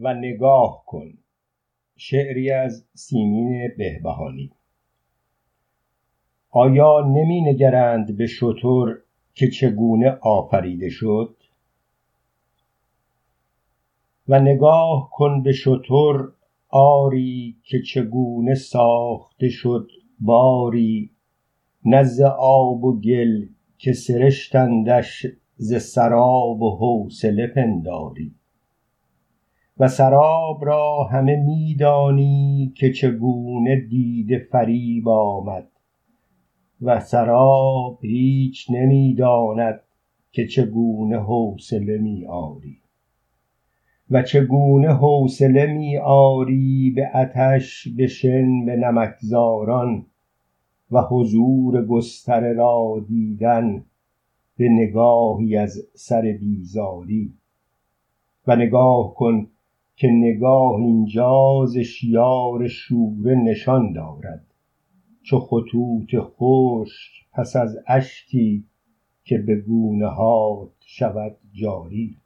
و نگاه کن. شعری از سیمین بهبهانی. آیا نمی نگرند به شتر که چگونه آفریده شد؟ و نگاه کن به شتر آری که چگونه ساخته شد باری نه آب و گل که سرشتندش ز سراب و حوصله پنداری. و سراب را همه می دانی که چگونه دیده فریب آمد. و سراب هیچ نمی داند که چگونه حوصله می آری و چگونه حوصله می آری به عطش به شن به نمکزاران و حضور گستره را دیدن به نگاهی از سر بیزاری. و نگاه کن که نگاه اینجا ز شیار شوره نشان دارد. چو خطوط خشک پس از اشکی که به گونه هات شود جاری.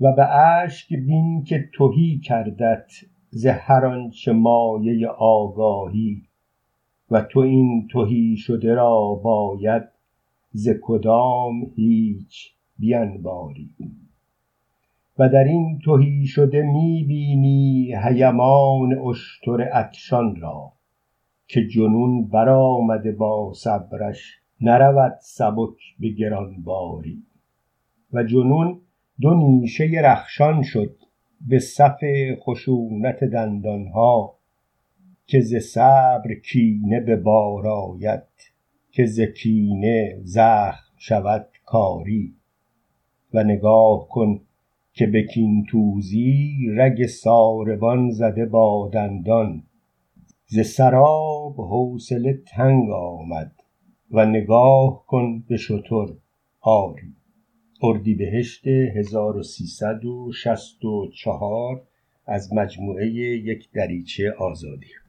و به اشک بین که تهی کردت ز هر آنچه مایه آگاهی. و تو این تهی شده را باید ز کدام هیچ بینباری و در این تهی شده می بینی هیمان اشتر عطشان را که جنون برآمده با صبرش نرود سبک به گرانباری. و جنون دو نیشه رخشان شد به صف خشونت دندان ها که ز صبر کینه به بار آید که ز کینه زخم شود کاری. و نگاه کن که به کین توزی رگ ساربان زده با دندان. ز سراب حوصله تنگ آمد و نگاه کن به شتر آری. اردیبهشت 1364 از مجموعه یک دریچه آزادی.